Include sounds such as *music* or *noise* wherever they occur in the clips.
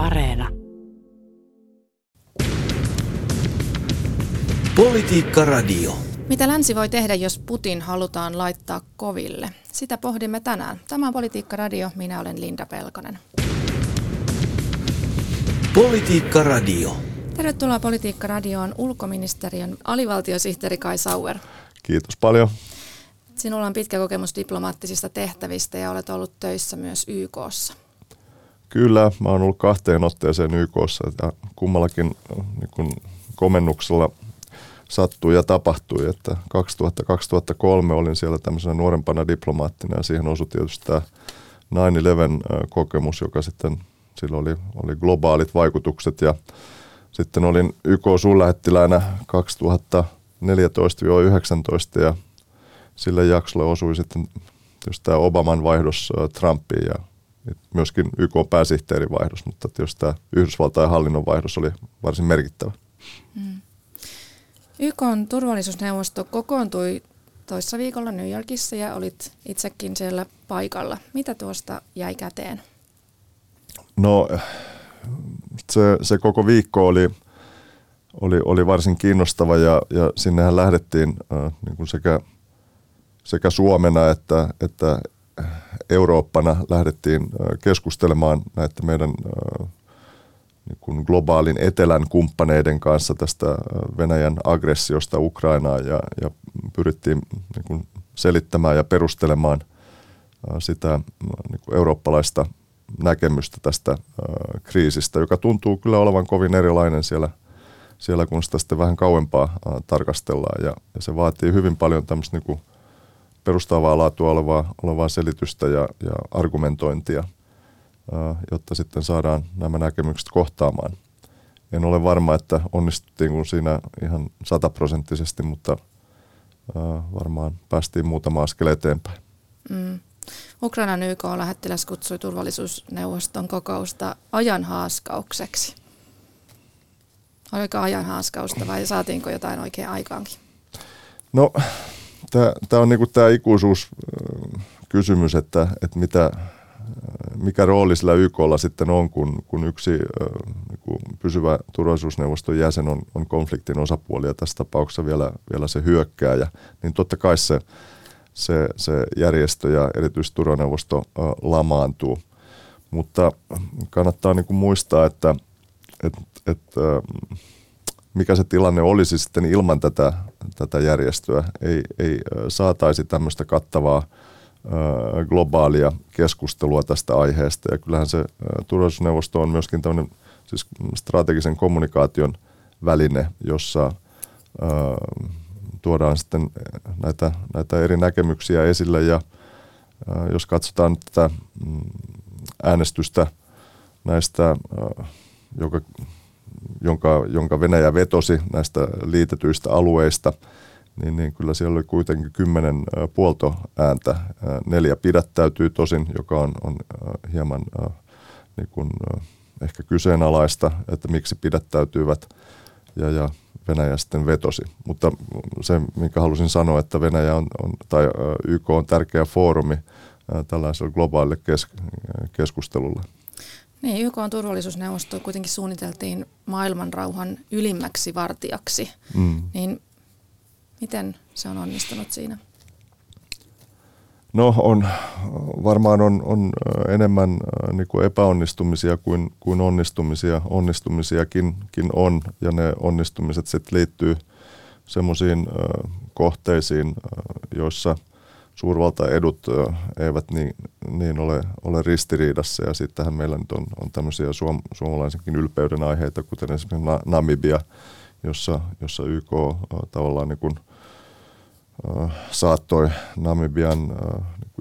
Areena. Politiikka Radio. Mitä länsi voi tehdä, jos Putin halutaan laittaa koville? Sitä pohdimme tänään. Tämä on Politiikka Radio. Minä olen Linda Pelkonen. Politiikka Radio. Tervetuloa Politiikka Radioon ulkoministeriön alivaltiosihteeri Kai Sauer. Kiitos paljon. Sinulla on pitkä kokemus diplomaattisista tehtävistä ja olet ollut töissä myös YKssa. Kyllä, mä oon ollut kahteen otteeseen YKssa ja kummallakin niin kun komennuksella sattui ja tapahtui, että 2000-2003 olin siellä tämmöisenä nuorempana diplomaattina ja siihen osui tietysti tämä 9-11 kokemus, joka sitten sillä oli, oli globaalit vaikutukset ja sitten olin YK suurlähettiläänä 2014-2019 ja sille jaksolle osui sitten just tämä Obaman vaihdos Trumpiin ja myöskin YK pääsihteerin vaihdos, mutta tietysti tämä Yhdysvaltain hallinnon vaihdos oli varsin merkittävä. Mm. YK turvallisuusneuvosto kokoontui toissa viikolla New Yorkissa ja olit itsekin siellä paikalla. Mitä tuosta jäi käteen? No se, se koko viikko oli, oli, oli varsin kiinnostava ja, ja sinnehän lähdettiin äh, niin kuin sekä, sekä Suomena että, että Eurooppana lähdettiin äh, keskustelemaan näiden meidän niin kuin globaalin etelän kumppaneiden kanssa tästä Venäjän aggressiosta Ukrainaan ja, ja pyrittiin niin kuin selittämään ja perustelemaan sitä niin kuin eurooppalaista näkemystä tästä kriisistä, joka tuntuu kyllä olevan kovin erilainen siellä, siellä kun sitä sitten vähän kauempaa tarkastellaan. Ja, ja se vaatii hyvin paljon tämmöistä niin kuin perustavaa laatua olevaa, olevaa selitystä ja, ja argumentointia – jotta sitten saadaan nämä näkemykset kohtaamaan. En ole varma, että onnistuttiin kun siinä ihan sataprosenttisesti, mutta varmaan päästiin muutama askel eteenpäin. Mm. Ukrainan YK-lähettiläs kutsui turvallisuusneuvoston kokousta ajanhaaskaukseksi. Oliko ajanhaaskausta vai saatiinko jotain oikein aikaankin? No, tämä on niinku tämä ikuisuuskysymys, että, että mitä, mikä rooli sillä YKlla sitten on, kun, kun yksi niin pysyvä turvallisuusneuvoston jäsen on, on konfliktin osapuoli ja tässä tapauksessa vielä, vielä se hyökkääjä, niin totta kai se, se, se järjestö ja erityisesti turvaneuvosto lamaantuu. Mutta kannattaa niin kuin muistaa, että, että, että mikä se tilanne olisi sitten ilman tätä, tätä järjestöä. Ei, ei saataisi tämmöistä kattavaa globaalia keskustelua tästä aiheesta. Ja kyllähän se turvallisuusneuvosto on myöskin tämmöinen siis strategisen kommunikaation väline, jossa tuodaan sitten näitä, näitä eri näkemyksiä esille. Ja jos katsotaan tätä mm, äänestystä näistä, joka, jonka, jonka Venäjä vetosi näistä liitetyistä alueista – niin, niin kyllä siellä oli kuitenkin kymmenen puoltoääntä. Neljä pidättäytyy tosin, joka on, on hieman niin kuin, ehkä kyseenalaista, että miksi pidättäytyvät ja, ja Venäjä sitten vetosi. Mutta se, minkä halusin sanoa, että Venäjä on, on tai YK on tärkeä foorumi tällaiselle globaalille kes, keskustelulle. Niin, YK on turvallisuusneuvosto kuitenkin suunniteltiin maailman rauhan ylimmäksi vartijaksi. Mm. Niin Miten se on onnistunut siinä? No on, varmaan on, on enemmän niin kuin epäonnistumisia kuin, kuin onnistumisia. Onnistumisiakin on ja ne onnistumiset sitten liittyy semmoisiin kohteisiin, joissa suurvaltaedut eivät niin, niin ole, ole ristiriidassa. Ja sittenhän meillä nyt on, on tämmöisiä suom, suomalaisenkin ylpeyden aiheita, kuten esimerkiksi Namibia, jossa, jossa YK tavallaan niin kuin – saattoi Namibian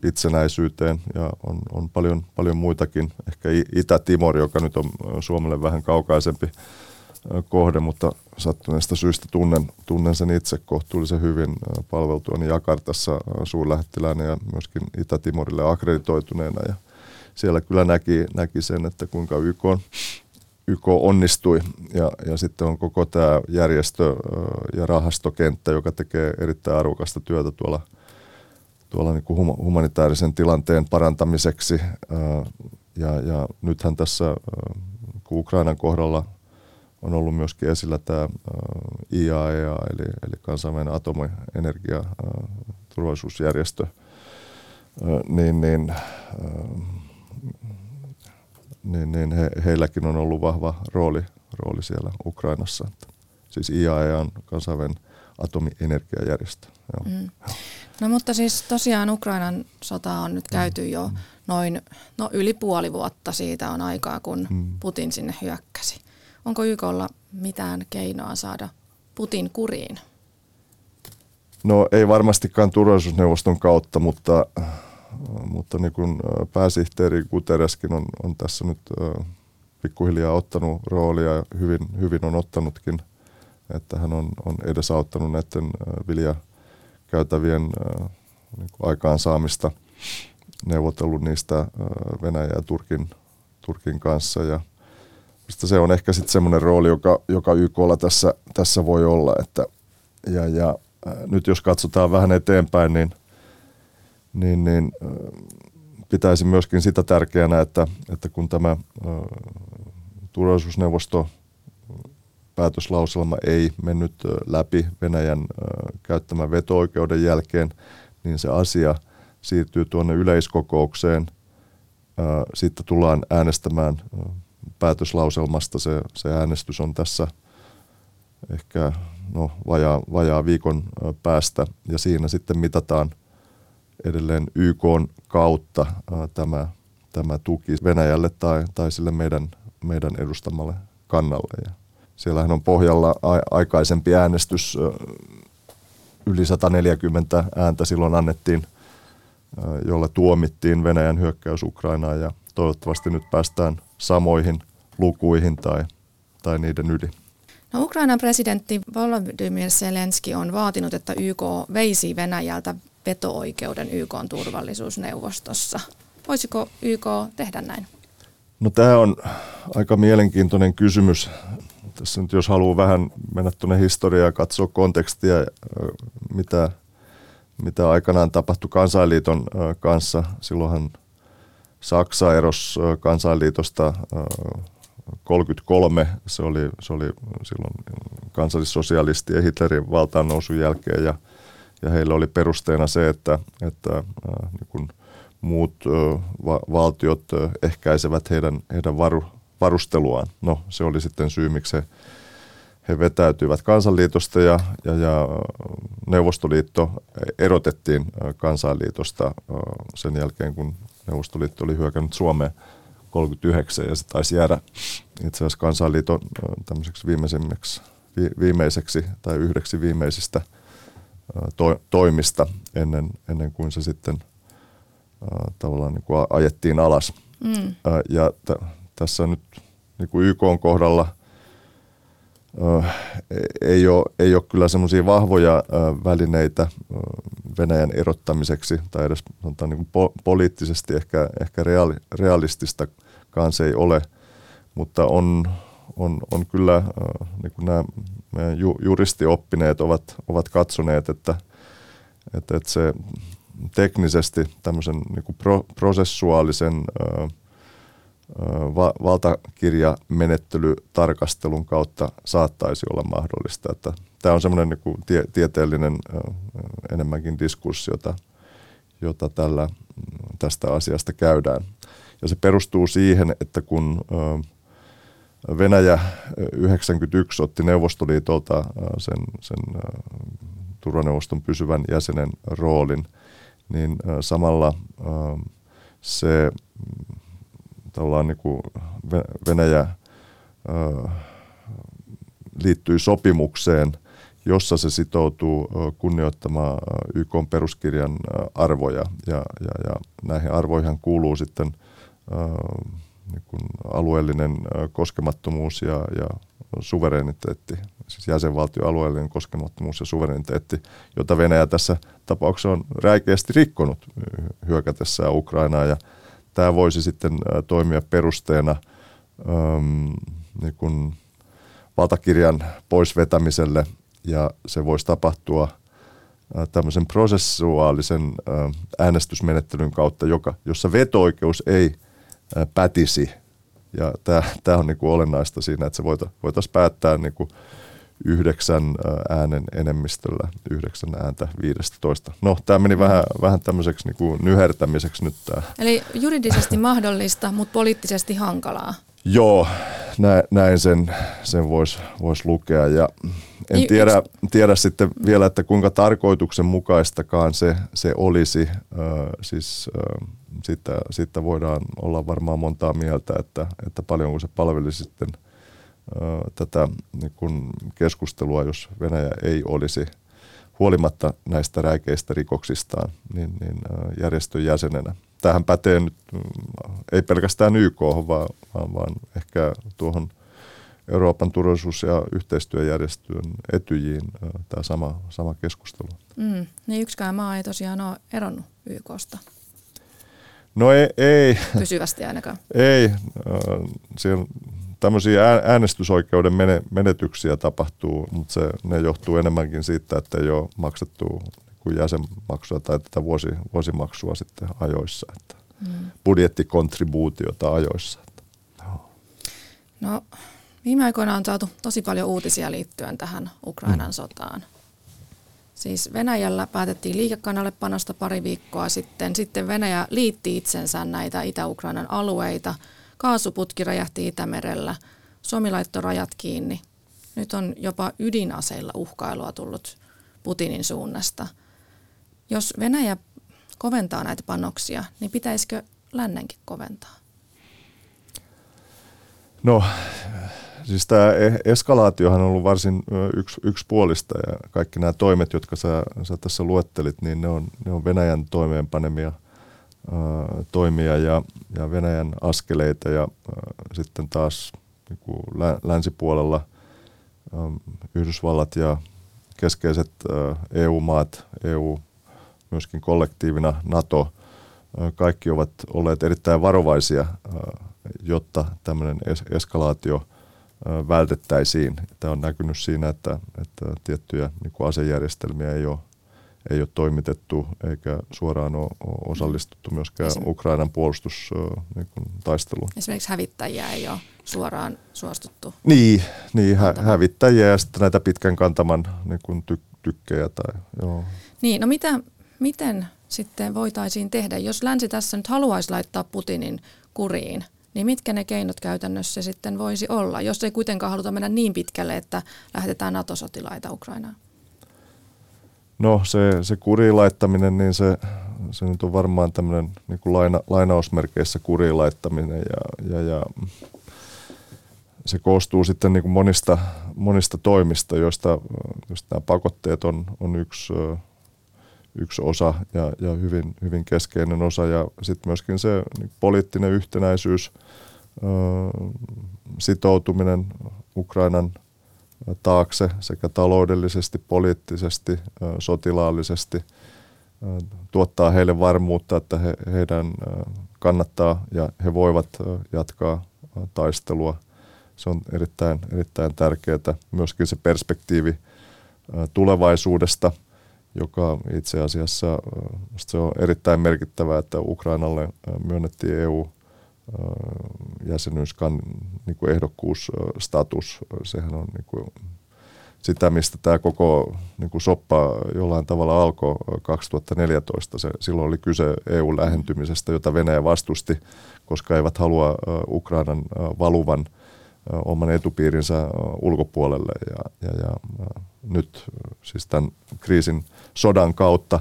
itsenäisyyteen ja on, on paljon, paljon muitakin. Ehkä Itä-Timor, joka nyt on Suomelle vähän kaukaisempi kohde, mutta sattuneesta syystä tunnen, tunnen sen itse kohtuullisen hyvin palveltuani Jakartassa suurlähettiläänä ja myöskin Itä-Timorille akkreditoituneena. Ja siellä kyllä näki, näki sen, että kuinka YK on YK onnistui ja, ja sitten on koko tämä järjestö ja rahastokenttä, joka tekee erittäin arvokasta työtä tuolla, tuolla niin kuin humanitaarisen tilanteen parantamiseksi. Ja, ja nythän tässä Ukrainan kohdalla on ollut myöskin esillä tämä IAEA, eli, eli kansainvälinen atomienergia turvallisuusjärjestö, niin, niin, niin, niin he, heilläkin on ollut vahva rooli, rooli siellä Ukrainassa. Siis IAEA on kansainvälinen atomienergiajärjestö. Joo. Mm. No mutta siis tosiaan Ukrainan sota on nyt käyty jo noin no yli puoli vuotta siitä on aikaa, kun mm. Putin sinne hyökkäsi. Onko YKlla mitään keinoa saada Putin kuriin? No ei varmastikaan turvallisuusneuvoston kautta, mutta, mutta niin kuin pääsihteeri Guterreskin on, on tässä nyt pikkuhiljaa ottanut roolia ja hyvin, hyvin on ottanutkin, että hän on, on edesauttanut näiden viljakäytävien niin kuin aikaansaamista, neuvotellut niistä Venäjän ja Turkin, Turkin kanssa ja se on ehkä sitten semmoinen rooli, joka, joka YKlla tässä, tässä voi olla. Että, ja, ja äh, nyt jos katsotaan vähän eteenpäin, niin, niin, niin äh, pitäisi myöskin sitä tärkeänä, että, että kun tämä äh, turvallisuusneuvosto päätöslauselma ei mennyt läpi Venäjän käyttämän veto-oikeuden jälkeen, niin se asia siirtyy tuonne yleiskokoukseen. Sitten tullaan äänestämään päätöslauselmasta. Se, se äänestys on tässä ehkä no, vajaa, vajaa viikon päästä ja siinä sitten mitataan edelleen YK kautta ää, tämä, tämä tuki Venäjälle tai, tai sille meidän, meidän edustamalle kannalle. Ja siellähän on pohjalla a- aikaisempi äänestys, yli 140 ääntä silloin annettiin, jolla tuomittiin Venäjän hyökkäys Ukrainaan ja toivottavasti nyt päästään samoihin lukuihin tai, tai niiden yli. No, Ukrainan presidentti Volodymyr Zelenski on vaatinut, että YK veisi Venäjältä veto-oikeuden YK turvallisuusneuvostossa. Voisiko YK tehdä näin? No tämä on aika mielenkiintoinen kysymys. Tässä nyt jos haluaa vähän mennä tuonne historiaan ja katsoa kontekstia, mitä, mitä aikanaan tapahtui kansainliiton kanssa. Silloinhan Saksa erosi kansainliitosta 1933 se oli, se oli silloin kansallissosialistien Hitlerin valtaan nousun jälkeen ja, ja heillä oli perusteena se, että, että niin kun muut va- valtiot ehkäisevät heidän, heidän varu, varusteluaan. No se oli sitten syy, miksi he, he vetäytyivät kansanliitosta ja, ja, ja Neuvostoliitto erotettiin kansanliitosta sen jälkeen, kun Neuvostoliitto oli hyökännyt Suomeen – 39 ja se taisi jäädä itse asiassa kansanliiton tämmöiseksi viimeisimmäksi, viimeiseksi tai yhdeksi viimeisistä to, toimista ennen, ennen kuin se sitten tavallaan niin kuin ajettiin alas. Mm. Ja t- tässä nyt niin kuin YK on kohdalla ei ole, ei ole kyllä semmoisia vahvoja välineitä Venäjän erottamiseksi tai edes sanotaan niin kuin poliittisesti ehkä, ehkä reaali, realististakaan se ei ole, mutta on, on, on kyllä niin kuin nämä meidän juristioppineet ovat, ovat katsoneet, että, että, että se teknisesti tämmöisen niin kuin pro, prosessuaalisen va- valtakirjamenettelytarkastelun kautta saattaisi olla mahdollista. Että tämä on semmoinen niin tie- tieteellinen enemmänkin diskurssi, jota, jota tällä, tästä asiasta käydään. Ja se perustuu siihen, että kun Venäjä 91 otti Neuvostoliitolta sen, sen turvaneuvoston pysyvän jäsenen roolin, niin samalla se tavallaan niin kuin Venäjä liittyy sopimukseen, jossa se sitoutuu kunnioittamaan YK peruskirjan arvoja. Ja, ja, ja näihin arvoihin kuuluu sitten niin kuin alueellinen koskemattomuus ja, ja suvereniteetti, siis jäsenvaltio alueellinen koskemattomuus ja suvereniteetti, jota Venäjä tässä tapauksessa on räikeästi rikkonut hyökätessään Ukrainaa ja tämä voisi sitten toimia perusteena äm, niin kuin valtakirjan poisvetämiselle ja se voisi tapahtua tämmöisen prosessuaalisen äänestysmenettelyn kautta, joka, jossa veto-oikeus ei pätisi. Ja tämä on niin kuin olennaista siinä, että se voitaisiin päättää niin kuin yhdeksän äänen enemmistöllä, yhdeksän ääntä 15. No, tämä meni vähän, vähän tämmöiseksi niin kuin nyhertämiseksi nyt tämä. Eli juridisesti *clears throat* mahdollista, mutta poliittisesti hankalaa. Joo, näin, näin sen, sen voisi vois lukea. Ja en tiedä, tiedä sitten vielä, että kuinka tarkoituksenmukaistakaan se, se olisi. Ö, siis ö, siitä, siitä voidaan olla varmaan montaa mieltä, että, että paljonko se palvelisi sitten – tätä niin kun keskustelua, jos Venäjä ei olisi huolimatta näistä räikeistä rikoksistaan niin, niin järjestön jäsenenä. Tähän pätee nyt mm, ei pelkästään YK, vaan, vaan, vaan ehkä tuohon Euroopan turvallisuus- ja yhteistyöjärjestöön etyjiin tämä sama, sama keskustelu. Mm, niin yksikään maa ei tosiaan ole eronnut YKsta. No ei. ei Pysyvästi ainakaan. Ei. Siellä tämmöisiä äänestysoikeuden menetyksiä tapahtuu, mutta se, ne johtuu enemmänkin siitä, että ei ole maksettu kuin jäsenmaksua tai tätä vuosi, vuosimaksua sitten ajoissa, että mm. budjettikontribuutiota ajoissa. Että, no. no, viime aikoina on saatu tosi paljon uutisia liittyen tähän Ukrainan mm. sotaan. Siis Venäjällä päätettiin liikekannallepanosta pari viikkoa sitten. Sitten Venäjä liitti itsensä näitä Itä-Ukrainan alueita – Kaasuputki räjähti Itämerellä, Suomi laittoi rajat kiinni. Nyt on jopa ydinaseilla uhkailua tullut Putinin suunnasta. Jos Venäjä koventaa näitä panoksia, niin pitäisikö lännenkin koventaa? No, siis tämä e- eskalaatiohan on ollut varsin yks, yksipuolista ja kaikki nämä toimet, jotka sä, sä tässä luettelit, niin ne on, ne on Venäjän toimeenpanemia – toimia ja, ja Venäjän askeleita ja sitten taas niin kuin länsipuolella Yhdysvallat ja keskeiset EU-maat, EU myöskin kollektiivina, NATO, kaikki ovat olleet erittäin varovaisia, jotta tämmöinen eskalaatio vältettäisiin. Tämä on näkynyt siinä, että, että tiettyjä niin asejärjestelmiä ei ole ei ole toimitettu eikä suoraan ole osallistuttu myöskään Esim. Ukrainan puolustustaisteluun. Niin Esimerkiksi hävittäjiä ei ole suoraan suostuttu. Niin, niin hä- hävittäjiä ja sitten näitä pitkän kantaman niin kuin ty- tykkejä. Tai, joo. Niin, no mitä, miten sitten voitaisiin tehdä, jos länsi tässä nyt haluaisi laittaa Putinin kuriin, niin mitkä ne keinot käytännössä sitten voisi olla, jos ei kuitenkaan haluta mennä niin pitkälle, että lähetetään NATO-sotilaita Ukrainaan? No se, se kuriin laittaminen, niin se, se nyt on varmaan tämmöinen niin kuin laina, lainausmerkeissä kuriin laittaminen ja, ja, ja se koostuu sitten niin kuin monista, monista toimista, joista, joista nämä pakotteet on, on yksi, yksi osa ja, ja hyvin, hyvin keskeinen osa. Ja sitten myöskin se niin poliittinen yhtenäisyys, sitoutuminen Ukrainan – taakse sekä taloudellisesti, poliittisesti, sotilaallisesti, tuottaa heille varmuutta, että he, heidän kannattaa ja he voivat jatkaa taistelua. Se on erittäin, erittäin tärkeää. Myöskin se perspektiivi tulevaisuudesta, joka itse asiassa se on erittäin merkittävää, että Ukrainalle myönnettiin EU jäsenyys, niin kuin ehdokkuusstatus, sehän on niin kuin sitä, mistä tämä koko niin kuin soppa jollain tavalla alkoi 2014. Se, silloin oli kyse EU-lähentymisestä, jota Venäjä vastusti, koska eivät halua Ukrainan valuvan oman etupiirinsä ulkopuolelle. Ja, ja, ja nyt siis tämän kriisin sodan kautta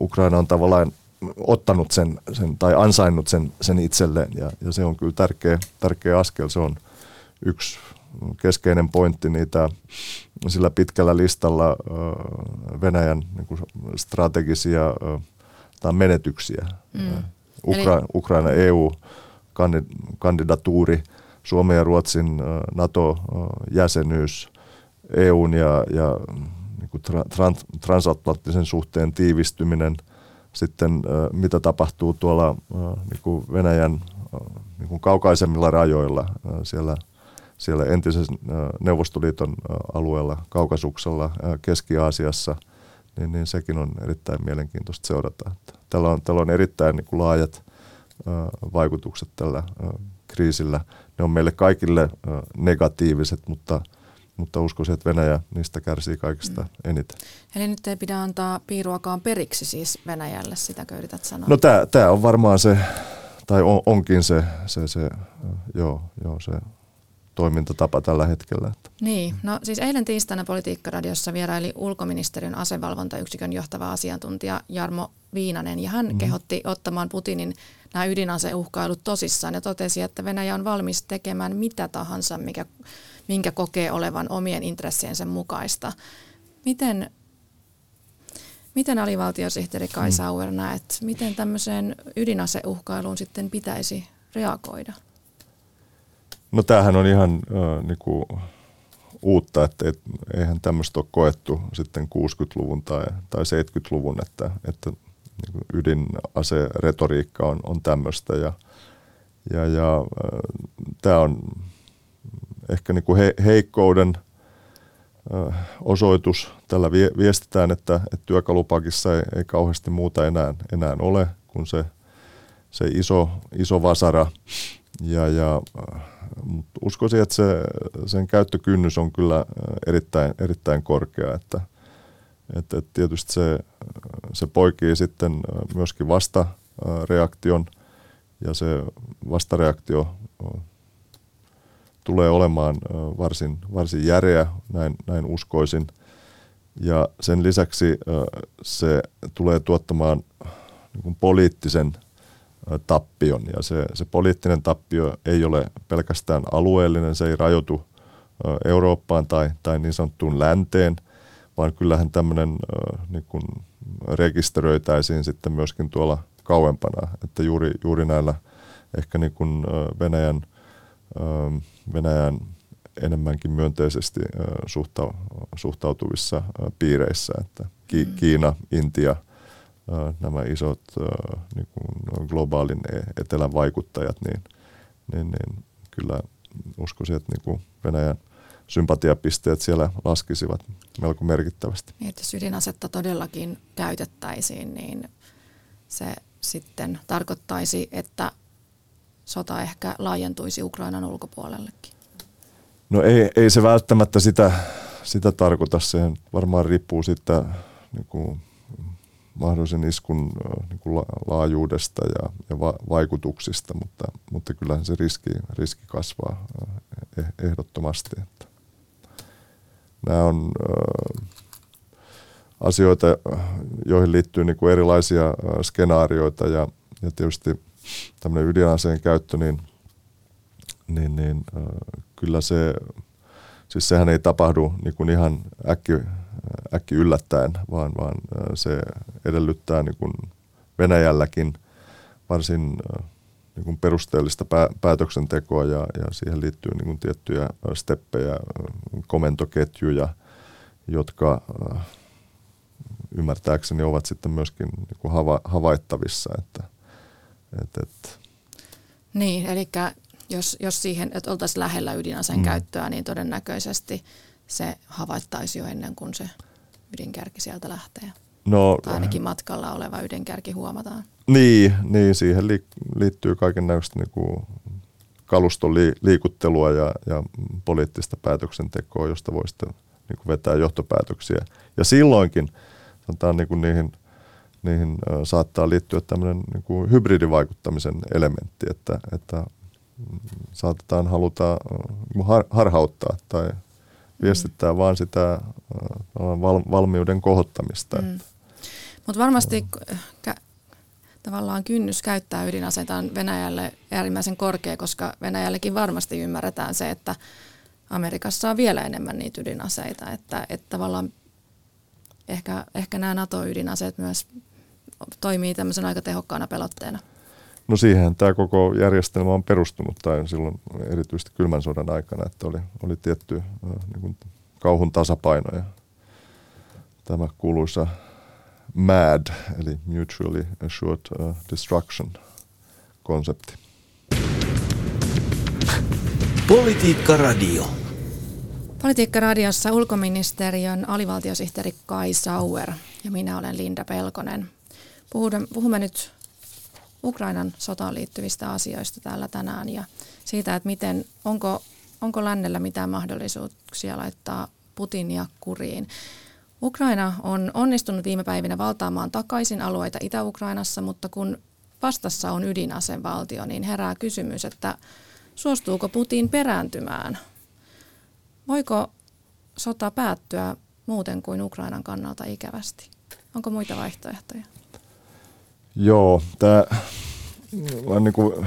Ukraina on tavallaan ottanut sen, sen tai ansainnut sen, sen itselleen ja, ja se on kyllä tärkeä, tärkeä askel. Se on yksi keskeinen pointti niitä sillä pitkällä listalla Venäjän niin kuin strategisia tai menetyksiä. Mm. Ukra- Eli... Ukraina EU-kandidatuuri, Suomen ja Ruotsin NATO-jäsenyys, EUn ja, ja niin kuin trans- transatlanttisen suhteen tiivistyminen – sitten mitä tapahtuu tuolla niin kuin Venäjän niin kuin kaukaisemmilla rajoilla siellä, siellä entisen Neuvostoliiton alueella, Kaukasuksella, Keski-Aasiassa, niin, niin sekin on erittäin mielenkiintoista seurata. Tällä on, tällä on erittäin niin kuin laajat vaikutukset tällä kriisillä. Ne on meille kaikille negatiiviset, mutta, mutta uskoisin, että Venäjä niistä kärsii kaikista mm. eniten. Eli nyt ei pidä antaa piiruakaan periksi siis Venäjälle, sitä yrität sanoa? No tämä on varmaan se, tai on, onkin se, se, se, joo, joo, se toimintatapa tällä hetkellä. Niin, no siis eilen tiistaina Politiikkaradiossa vieraili ulkoministeriön asevalvontayksikön johtava asiantuntija Jarmo Viinanen ja hän mm. kehotti ottamaan Putinin nämä ydinaseuhkailut tosissaan ja totesi, että Venäjä on valmis tekemään mitä tahansa, mikä, minkä kokee olevan omien intressiensä mukaista. Miten, miten alivaltiosihteeri Kai mm. Sauer näet, miten tämmöiseen ydinaseuhkailuun sitten pitäisi reagoida? No tämähän on ihan äh, niinku uutta, että et, eihän tämmöistä ole koettu sitten 60-luvun tai, tai 70-luvun, että, että niin ydinaseretoriikka on, on tämmöistä ja, ja, ja äh, tämä on ehkä niinku he, heikkouden osoitus. Tällä vie, viestitään, että, että työkalupakissa ei, ei kauheasti muuta enää, enää ole kuin se, se iso, iso vasara ja, ja mutta uskoisin, että se, sen käyttökynnys on kyllä erittäin, erittäin korkea, että, että, että tietysti se, se poikii sitten myöskin vastareaktion ja se vastareaktio tulee olemaan varsin, varsin järeä, näin, näin uskoisin. Ja sen lisäksi se tulee tuottamaan niin poliittisen tappion. Ja se, se poliittinen tappio ei ole pelkästään alueellinen, se ei rajoitu Eurooppaan tai, tai niin sanottuun länteen, vaan kyllähän tämmöinen niin kuin rekisteröitäisiin sitten myöskin tuolla kauempana, että juuri, juuri näillä ehkä niin kuin Venäjän, Venäjän enemmänkin myönteisesti suhtautuvissa piireissä, että mm. Kiina, Intia – nämä isot niin kuin globaalin e-, etelän vaikuttajat, niin, niin, niin kyllä uskoisin, että niin kuin Venäjän sympatiapisteet siellä laskisivat melko merkittävästi. Niin, että jos ydinasetta todellakin käytettäisiin, niin se sitten tarkoittaisi, että sota ehkä laajentuisi Ukrainan ulkopuolellekin. No ei, ei se välttämättä sitä, sitä tarkoita. Se varmaan riippuu sitten niin kuin mahdollisen iskun niin kuin laajuudesta ja, ja va, vaikutuksista, mutta, mutta kyllähän se riski, riski kasvaa eh, ehdottomasti. Että nämä on asioita, joihin liittyy niin kuin erilaisia skenaarioita ja, ja tietysti tämmöinen ydinaseen käyttö, niin, niin, niin äh, kyllä se, siis sehän ei tapahdu niin kuin ihan äkki, äkki yllättäen, vaan, vaan se edellyttää niin kuin Venäjälläkin varsin niin kuin perusteellista päätöksentekoa ja, ja siihen liittyy niin kuin tiettyjä steppejä, komentoketjuja, jotka ymmärtääkseni ovat sitten myöskin niin kuin hava, havaittavissa. Että, et, et. Niin, eli jos, jos siihen, että oltaisiin lähellä ydinaseen mm. käyttöä, niin todennäköisesti se havaittaisi jo ennen kuin se ydinkärki sieltä lähtee. No, tai ainakin matkalla oleva ydinkärki huomataan. Niin, niin siihen liittyy kaiken näköistä niin kaluston liikuttelua ja, ja poliittista päätöksentekoa, josta voi sitten niin vetää johtopäätöksiä. Ja silloinkin sanotaan, niin kuin niihin, niihin saattaa liittyä tämmöinen niin kuin hybridivaikuttamisen elementti, että, että saatetaan haluta niin har, harhauttaa tai viestittää mm. vaan sitä val, valmiuden kohottamista. Mm. Mutta varmasti kä- tavallaan kynnys käyttää ydinaseita on Venäjälle äärimmäisen korkea, koska Venäjällekin varmasti ymmärretään se, että Amerikassa on vielä enemmän niitä ydinaseita, että, että tavallaan ehkä, ehkä nämä NATO-ydinaseet myös toimii tämmöisen aika tehokkaana pelotteena. No siihen tämä koko järjestelmä on perustunut, tai silloin erityisesti kylmän sodan aikana, että oli, oli tietty niin kuin kauhun tasapaino ja tämä kuuluisa MAD, eli Mutually Assured Destruction konsepti. Politiikka Radio. Politiikka Radiossa ulkoministeriön alivaltiosihteeri Kai Sauer ja minä olen Linda Pelkonen. Puhumme nyt Ukrainan sotaan liittyvistä asioista täällä tänään ja siitä, että miten, onko, onko lännellä mitään mahdollisuuksia laittaa Putinia kuriin. Ukraina on onnistunut viime päivinä valtaamaan takaisin alueita Itä-Ukrainassa, mutta kun vastassa on ydinasevaltio, niin herää kysymys, että suostuuko Putin perääntymään? Voiko sota päättyä muuten kuin Ukrainan kannalta ikävästi? Onko muita vaihtoehtoja? Joo, tämä on niin kuin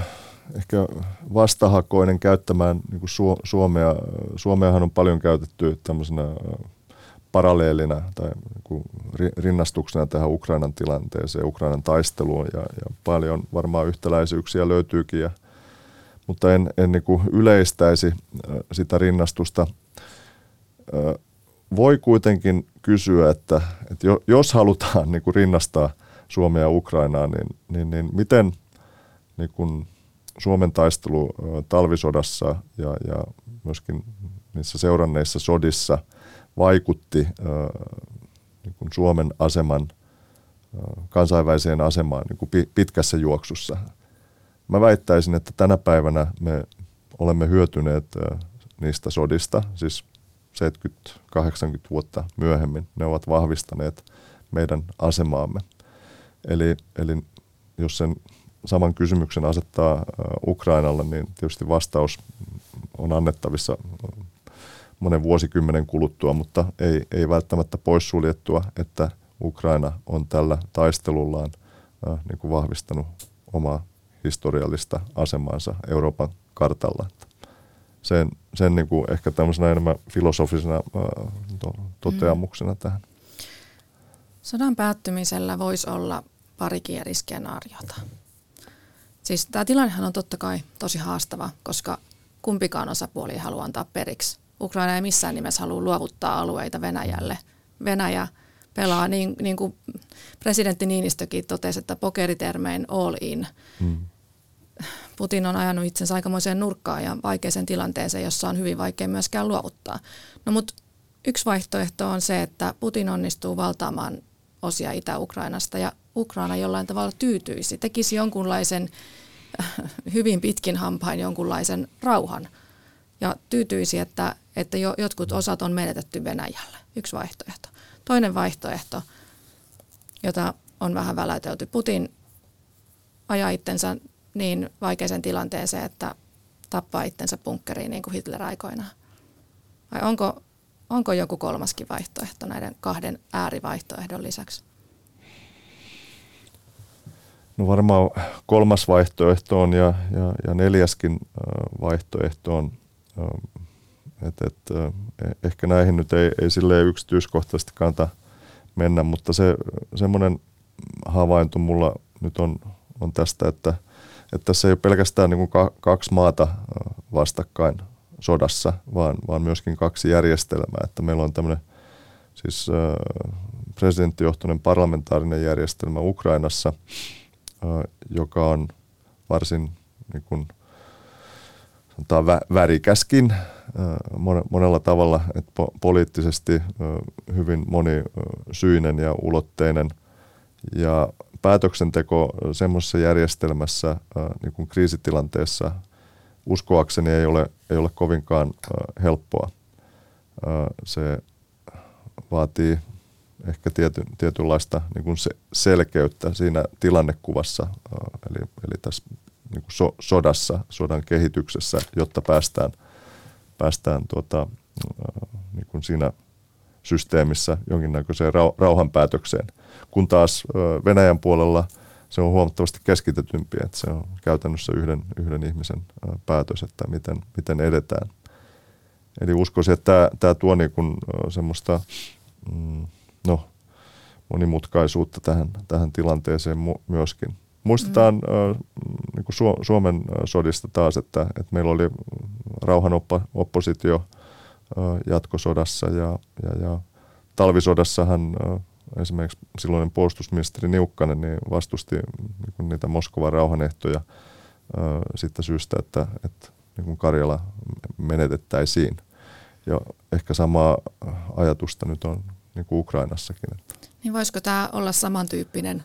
ehkä vastahakoinen käyttämään niin kuin Suomea. Suomeahan on paljon käytetty tämmöisenä paralleelina tai niin rinnastuksena tähän Ukrainan tilanteeseen, Ukrainan taisteluun ja, ja paljon varmaan yhtäläisyyksiä löytyykin, ja, mutta en, en niin kuin yleistäisi sitä rinnastusta. Voi kuitenkin kysyä, että, että jos halutaan niin kuin rinnastaa Suomea ja Ukrainaa, niin, niin, niin miten niin kuin Suomen taistelu talvisodassa ja, ja myöskin niissä seuranneissa sodissa – vaikutti niin kuin Suomen aseman, kansainväliseen asemaan niin kuin pitkässä juoksussa. Mä väittäisin, että tänä päivänä me olemme hyötyneet niistä sodista, siis 70-80 vuotta myöhemmin. Ne ovat vahvistaneet meidän asemaamme. Eli, eli jos sen saman kysymyksen asettaa Ukrainalle, niin tietysti vastaus on annettavissa monen vuosikymmenen kuluttua, mutta ei, ei välttämättä poissuljettua, että Ukraina on tällä taistelullaan äh, niin kuin vahvistanut omaa historiallista asemaansa Euroopan kartalla. Sen, sen niin kuin ehkä tämmöisenä enemmän filosofisena äh, to, toteamuksena mm. tähän. Sodan päättymisellä voisi olla parikin eri skenaariota. Siis tämä tilannehan on totta kai tosi haastava, koska kumpikaan osapuoli ei halua antaa periksi Ukraina ei missään nimessä halua luovuttaa alueita Venäjälle. Venäjä pelaa niin, niin kuin presidentti Niinistökin totesi, että pokeritermein all in. Hmm. Putin on ajanut itsensä aikamoiseen nurkkaan ja vaikeaseen tilanteeseen, jossa on hyvin vaikea myöskään luovuttaa. No mutta yksi vaihtoehto on se, että Putin onnistuu valtaamaan osia Itä-Ukrainasta ja Ukraina jollain tavalla tyytyisi, tekisi jonkunlaisen *laughs* hyvin pitkin hampain jonkunlaisen rauhan ja tyytyisi, että että jo, jotkut osat on menetetty Venäjälle. Yksi vaihtoehto. Toinen vaihtoehto, jota on vähän välätelty. Putin ajaa itsensä niin vaikeaseen tilanteeseen, että tappaa itsensä bunkkeriin niin kuin Hitler aikoinaan. Vai onko, onko joku kolmaskin vaihtoehto näiden kahden äärivaihtoehdon lisäksi? No varmaan kolmas vaihtoehto on ja, ja, ja neljäskin vaihtoehto on et, et, eh, ehkä näihin nyt ei, ei silleen yksityiskohtaisesti kannata mennä, mutta se semmoinen havainto mulla nyt on, on tästä, että, että tässä ei ole pelkästään niin kuin kaksi maata vastakkain sodassa, vaan, vaan myöskin kaksi järjestelmää. Että meillä on tämmöinen siis presidenttijohtoinen parlamentaarinen järjestelmä Ukrainassa, joka on varsin niin kuin, sanotaan vä, värikäskin monella tavalla, että po, poliittisesti hyvin monisyinen ja ulotteinen. Ja päätöksenteko semmoisessa järjestelmässä niin kuin kriisitilanteessa uskoakseni ei ole, ei ole kovinkaan helppoa. Se vaatii ehkä tiety, tietynlaista niin kuin se, selkeyttä siinä tilannekuvassa, eli, eli tässä niin kuin so, sodassa, sodan kehityksessä, jotta päästään, päästään tuota, niin kuin siinä systeemissä jonkinnäköiseen rauhanpäätökseen. Kun taas Venäjän puolella se on huomattavasti keskitetympi, että se on käytännössä yhden, yhden ihmisen päätös, että miten, miten edetään. Eli uskoisin, että tämä, tämä tuo niin kuin semmoista mm, no, monimutkaisuutta tähän, tähän tilanteeseen myöskin. Muistetaan mm. niin kuin Suomen sodista taas, että, että meillä oli rauhanoppositio jatkosodassa ja, ja, ja talvisodassahan esimerkiksi silloinen puolustusministeri Niukkanen niin vastusti niin niitä Moskovan rauhanehtoja siitä syystä, että, että niin kuin Karjala menetettäisiin. Ja ehkä samaa ajatusta nyt on niin kuin Ukrainassakin. Niin voisiko tämä olla samantyyppinen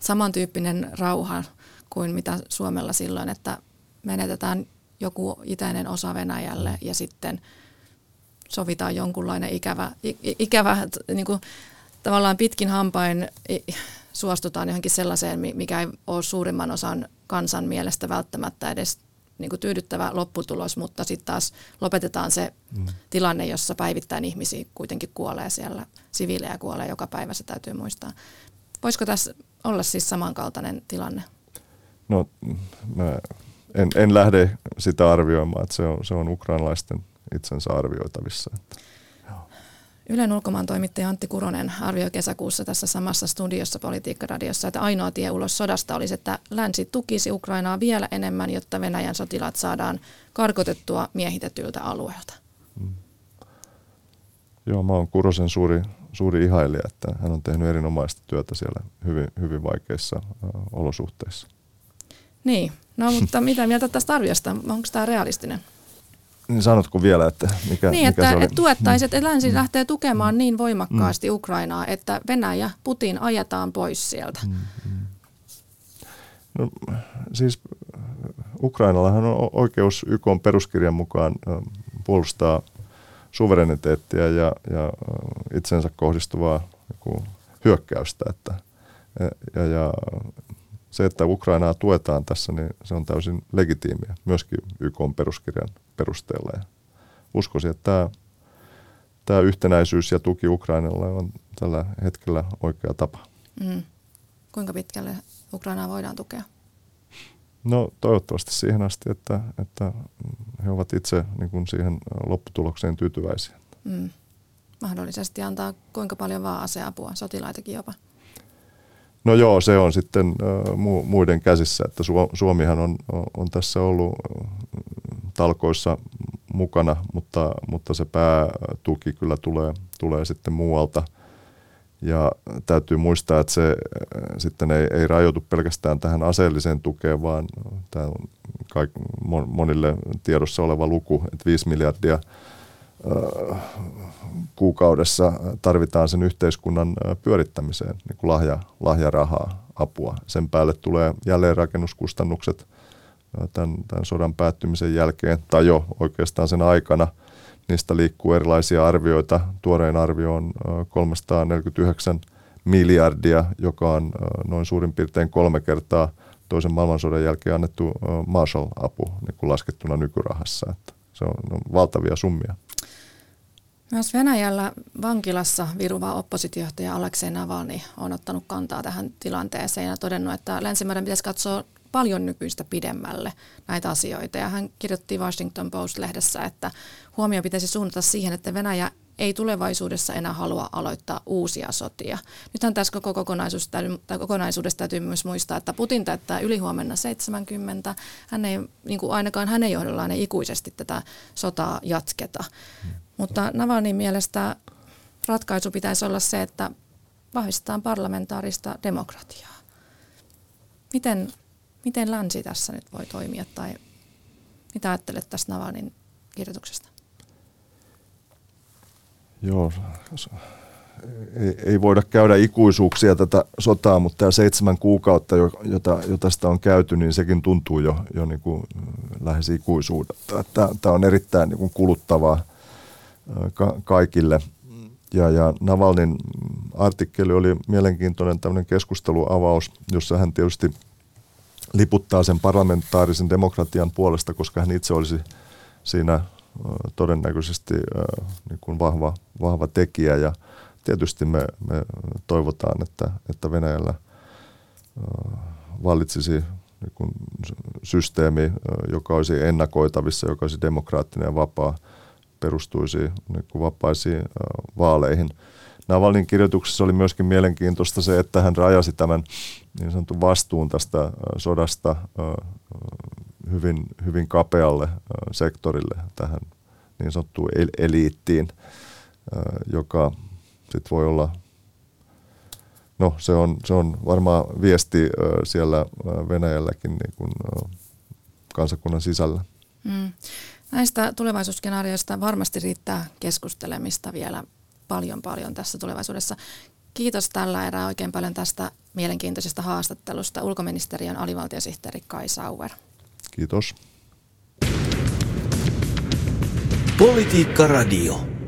samantyyppinen rauha kuin mitä Suomella silloin, että menetetään joku itäinen osa Venäjälle ja sitten sovitaan jonkunlainen ikävä, ikävä niin kuin, tavallaan pitkin hampain suostutaan johonkin sellaiseen, mikä ei ole suurimman osan kansan mielestä välttämättä edes niin kuin tyydyttävä lopputulos, mutta sitten taas lopetetaan se mm. tilanne, jossa päivittäin ihmisiä kuitenkin kuolee siellä, siviilejä kuolee joka päivä, se täytyy muistaa. Voisiko tässä olla siis samankaltainen tilanne? No mä en, en lähde sitä arvioimaan, että se on, se on ukrainalaisten itsensä arvioitavissa. Että. Ylen ulkomaan toimittaja Antti Kuronen arvioi kesäkuussa tässä samassa studiossa Politiikkaradiossa, että ainoa tie ulos sodasta olisi, että länsi tukisi Ukrainaa vielä enemmän, jotta Venäjän sotilaat saadaan karkotettua miehitetyltä alueelta. Mm. Joo, mä oon Kurosen suuri, suuri ihailija, että hän on tehnyt erinomaista työtä siellä hyvin, hyvin vaikeissa uh, olosuhteissa. Niin, no mutta mitä mieltä tästä arviosta? Onko tämä realistinen? Niin sanotko vielä, että mikä, niin, mikä että, se oli? että tuettaisiin, että länsi mm. lähtee tukemaan mm. niin voimakkaasti mm. Ukrainaa, että Venäjä, Putin ajetaan pois sieltä. Mm. mm. No, siis Ukrainallahan on oikeus YK peruskirjan mukaan puolustaa suvereniteettia ja, ja itsensä kohdistuvaa hyökkäystä. Että, ja, ja se, että Ukrainaa tuetaan tässä, niin se on täysin legitiimiä myöskin YK peruskirjan perusteella. Ja uskoisin, että tämä, tämä yhtenäisyys ja tuki Ukrainalle on tällä hetkellä oikea tapa. Mm. Kuinka pitkälle Ukrainaa voidaan tukea? No toivottavasti siihen asti, että, että he ovat itse niin kuin siihen lopputulokseen tyytyväisiä. Mm. Mahdollisesti antaa kuinka paljon vaan aseapua, sotilaitakin jopa? No joo, se on sitten muiden käsissä, että Suomihan on, on tässä ollut talkoissa mukana, mutta, mutta se päätuki kyllä tulee, tulee sitten muualta. Ja täytyy muistaa, että se sitten ei, ei rajoitu pelkästään tähän aseelliseen tukeen, vaan tämä on kaik, monille tiedossa oleva luku, että 5 miljardia – kuukaudessa tarvitaan sen yhteiskunnan pyörittämiseen niin kuin lahja, lahjarahaa, apua. Sen päälle tulee jälleenrakennuskustannukset tämän, tämän sodan päättymisen jälkeen tai jo oikeastaan sen aikana. Niistä liikkuu erilaisia arvioita. Tuorein arvio on 349 miljardia, joka on noin suurin piirtein kolme kertaa toisen maailmansodan jälkeen annettu Marshall-apu niin kuin laskettuna nykyrahassa. Että se on, on valtavia summia. Myös Venäjällä vankilassa viruva oppositiohtaja Aleksei Navalny on ottanut kantaa tähän tilanteeseen ja todennut, että länsimaiden pitäisi katsoa paljon nykyistä pidemmälle näitä asioita. Ja hän kirjoitti Washington Post-lehdessä, että huomio pitäisi suunnata siihen, että Venäjä ei tulevaisuudessa enää halua aloittaa uusia sotia. Nythän tässä koko kokonaisuudessa täytyy myös muistaa, että Putin täyttää ylihuomenna 70. Hän ei, niin kuin ainakaan hänen johdollaan ei ikuisesti tätä sotaa jatketa. Mutta Navalnin mielestä ratkaisu pitäisi olla se, että vahvistetaan parlamentaarista demokratiaa. Miten, miten länsi tässä nyt voi toimia tai mitä ajattelet tästä Navalnin kirjoituksesta? Joo, ei, ei voida käydä ikuisuuksia tätä sotaa, mutta tämä seitsemän kuukautta, jota, jota sitä on käyty, niin sekin tuntuu jo, jo niin kuin lähes ikuisuudelta. Tämä on erittäin niin kuin kuluttavaa ka- kaikille. Ja, ja Navalnin artikkeli oli mielenkiintoinen tämmöinen keskusteluavaus, jossa hän tietysti liputtaa sen parlamentaarisen demokratian puolesta, koska hän itse olisi siinä todennäköisesti niin kuin vahva, vahva tekijä. Ja tietysti me, me toivotaan, että, että Venäjällä vallitsisi niin kuin systeemi, joka olisi ennakoitavissa, joka olisi demokraattinen ja vapaa – perustuisi niin kuin vapaisiin vaaleihin. Navalnin kirjoituksessa oli myöskin mielenkiintoista se, että hän rajasi tämän niin sanotun vastuun tästä sodasta hyvin, hyvin kapealle sektorille, tähän niin sanottuun eliittiin, joka sitten voi olla, no se on, se on varmaan viesti siellä Venäjälläkin niin kuin kansakunnan sisällä. Mm. Näistä tulevaisuusskenaarioista varmasti riittää keskustelemista vielä paljon paljon tässä tulevaisuudessa. Kiitos tällä erää oikein paljon tästä mielenkiintoisesta haastattelusta ulkoministeriön alivaltiosihteeri Kai Sauer. Kiitos. Politiikka Radio.